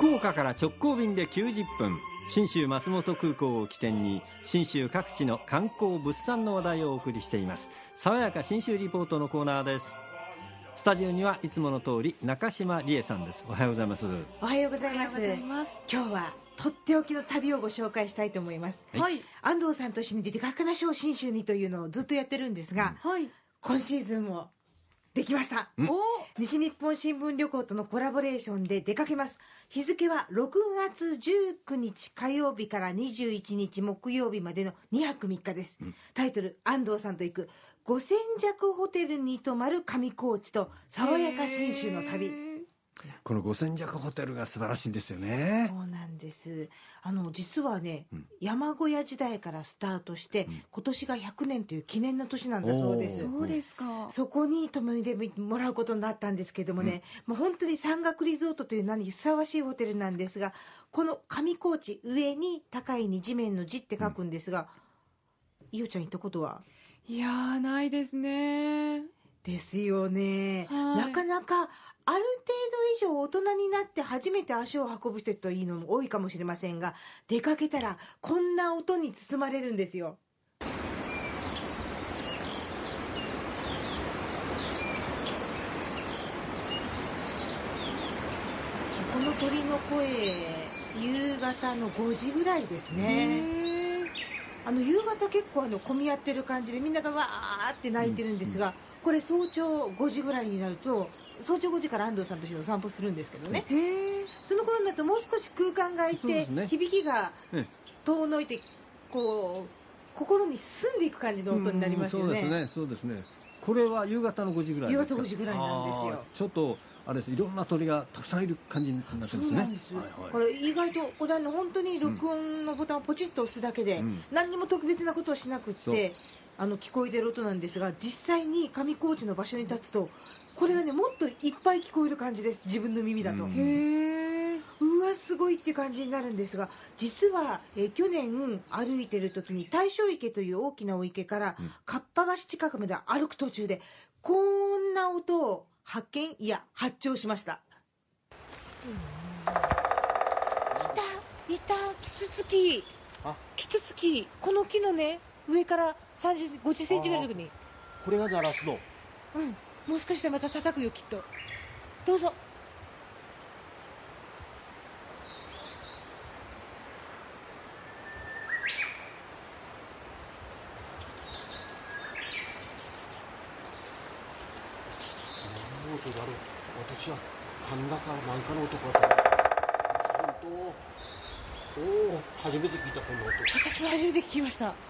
福岡から直行便で90分。信州松本空港を起点に信州各地の観光物産の話題をお送りしています。爽やか信州リポートのコーナーです。スタジオにはいつもの通り中島理恵さんです。おはようございます。おはようございます。今日はとっておきの旅をご紹介したいと思います、はい。安藤さんと一緒に出かけましょう信州にというのをずっとやってるんですが、はい。今シーズンもできました。お西日本新聞旅行とのコラボレーションで出かけます。日付は6月19日火曜日から21日木曜日までの2泊3日です、タイトル安藤さんと行く五千弱ホテルに泊まる上高地と爽やか信州の旅この五千弱ホテルが素晴らしいんですよね。そうなんです。あの実はね、山小屋時代からスタートして、今年が100年という記念の年なんだそうです。そうですか。そこに泊まりでもらうことになったんですけどもね、もう本当に山岳リゾートという名にふさわしいホテルなんですがこの上高地上に高いに地面の字って書くんですが、いおちゃん行ったことは？いやー、ないですね。ですよね、はい。なかなかある程度以上大人になって初めて足を運ぶ人といいのも多いかもしれませんが出かけたらこんな音に包まれるんですよ。この鳥の声夕方の5時ぐらいですね、へあの夕方結構あの混み合ってる感じでみんながわーって泣いてるんですが、これ早朝5時ぐらいになると早朝5時から安藤さんと一緒にお散歩するんですけどね、その頃になるともう少し空間が空いて、ね。響きがえ遠のいてこう心に澄んでいく感じの音になりますよね,、うんそうですね。そうですね。これは夕方の5時ぐらい夕方5時ぐらいなんですよ。ちょっとあれです。いろんな鳥がたくさんいる感じになってるんです。ねそうなんです、はいはい。これ意外とこれあの本当に録音のボタンをポチッと押すだけで、うん。何にも特別なことをしなくってあの聞こえてる音なんですが実際に上高地の場所に立つとこれがねもっといっぱい聞こえる感じです。自分の耳だと、うわすごいっていう感じになるんですが実は、えー去年歩いてる時に大正池という大きなお池から、かっぱ橋近くまで歩く途中でこんな音を発見いや発聴しました。いたいたキツツキ。あ。キツツキ。この木のね上から30 50センチぐらいのとこにこれが鳴らすのうん。もう少ししたらまた叩くよきっと。どうぞ。何の音だろう。私は神田かなんかの音かと。本当。おお初めて聞いたこの音。私も初めて聞きました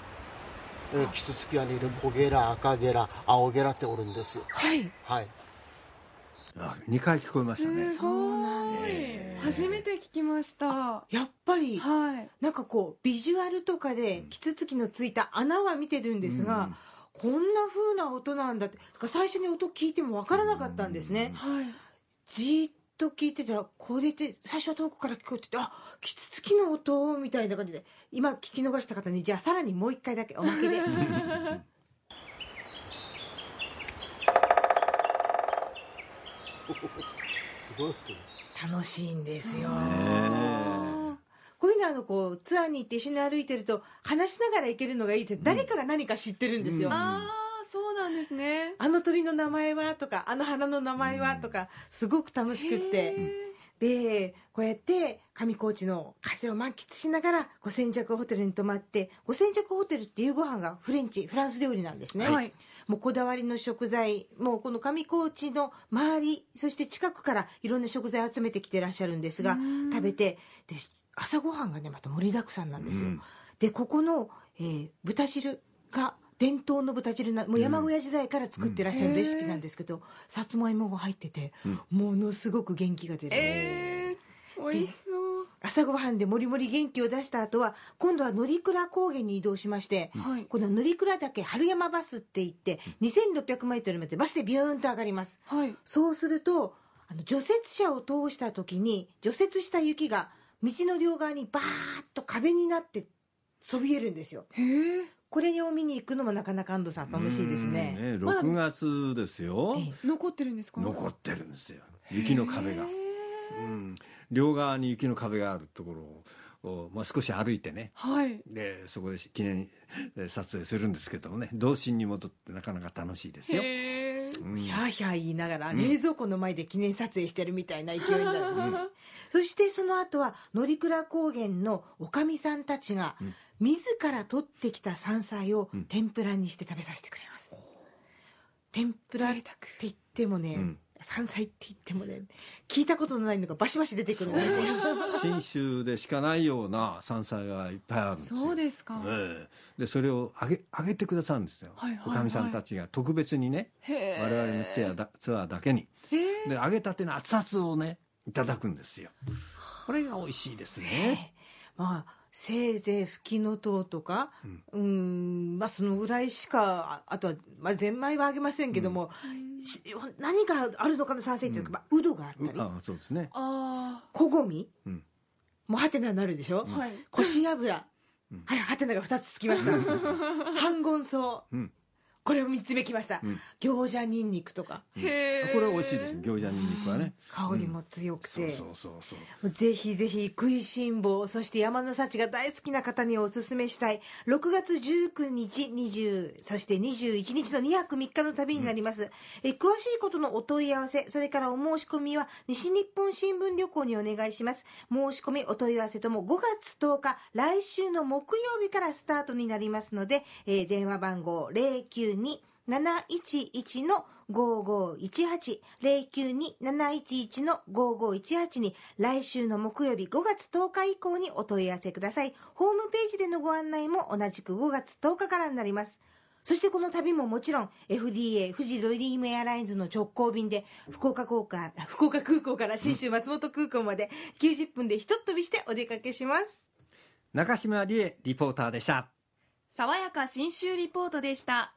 えーキツツキワにいるボゲラ赤ゲラ青ゲラっておるんです。はい。はい。あ2回聞こえましたね。すそうごなんい。です初めて聞きました。はやっぱりい。なんかこうビジュアルとかでキツツキのついた穴は見てるんですが、こんな風な音なんだってだから最初に音聞いてもわからなかったんですね、はい。じーっと聞いてたらこれって最初は遠くから聞こえててあキツツキの音？みたいな感じで。今聞き逃した方にじゃあさらにもう一回だけおまけですごい。音楽しいんですよ、あこういうのはあのこうツアーに行って一緒に歩いてると話しながら行けるのがいいって誰かが何か知ってるんですよ、うん。あー、そうなんですね。あの鳥の名前はとかあの花の名前はとかすごく楽しくって。へでこうやって上高地の風を満喫しながら五千弱ホテルに泊まって五千弱ホテルって夕ご飯がフレンチフランス料理なんですね、ーはい。もうこだわりの食材もうこの上高地の周りそして近くからいろんな食材集めてきてらっしゃるんですがうん。食べてで朝ごはんがねまた盛りだくさんなんですよ、うん。でここの、えー豚汁が伝統の豚汁なもう山小屋時代から作ってらっしゃるレシピなんですけど、さつまいもが入ってて、ものすごく元気が出る、えー、美味しそう。朝ごはんでもりもり元気を出した後は今度は乗鞍高原に移動しまして、はい。この乗鞍岳春山バスって言って2600メートルまでバスでビューンと上がります。はい。そうするとあの除雪車を通した時に除雪した雪が道の両側にバーッと壁になってそびえるんですよ。へえ。これを見に行くのもなかなか安藤さん楽しいですうんねね6月ですよ。ええ残ってるんですか？残ってるんですよ。雪の壁が。へうん、両側に雪の壁があるところを、まあ、少し歩いてね。はい。でそこで記念えー撮影するんですけどもね。童心に戻ってなかなか楽しいですよ。ひゃーひゃー言いながら冷蔵庫の前で記念撮影してるみたいな勢いになるんですね、そしてその後は乗鞍高原のおかみさんたちがうん。自ら取ってきた山菜をうん。天ぷらにして食べさせてくれます、天ぷらって言ってもね、うん。山菜って言ってもね聞いたことのないのがバシバシ出てくるんですよ。信州でしかないような山菜がいっぱいあるんですよ。そうですか。ええ。でそれをあげあげてくださるんですよ、はいはいはい。おかみさんたちが。特別にね。我々のツアーだツアーだけに。で揚げたての熱々をねいただくんですよ。これが美味しいですね。まあせいぜいふきのとうとかうん。まあそのぐらいしかああとは、まあ、ゼンマイはあげませんけども、し何があるのかな山菜っていうか、まあ、うどがあったり。ああそうですね。あこごみうん。もうハテナになるでしょ、あ。はい。こし油、うん。はいハテナが2つつきました。半言草うんこれを3つ目きました、うん。餃子にんにくとか。へえ。これは美味しいです餃子にんにくはね。香りも強くて、そうそうそうそう。ぜひぜひ食いしん坊そして山の幸が大好きな方におすすめしたい。6月19日20そして21日の2泊3日の旅になります、え詳しいことのお問い合わせそれからお申し込みは西日本新聞旅行にお願いします。申し込みお問い合わせとも5月10日来週の木曜日からスタートになりますので、えー電話番号092 711の5518 092-711の5518に来週の木曜日5月10日以降にお問い合わせください。ホームページでのご案内も同じく5月10日からになります。そしてこの旅ももちろん FDA 富士ドリームエアラインズの直行便で福岡空港福岡空港から信州松本空港まで90分でひとっ飛びしてお出かけします。中島理恵リポーターでした。爽やか新州リポートでした。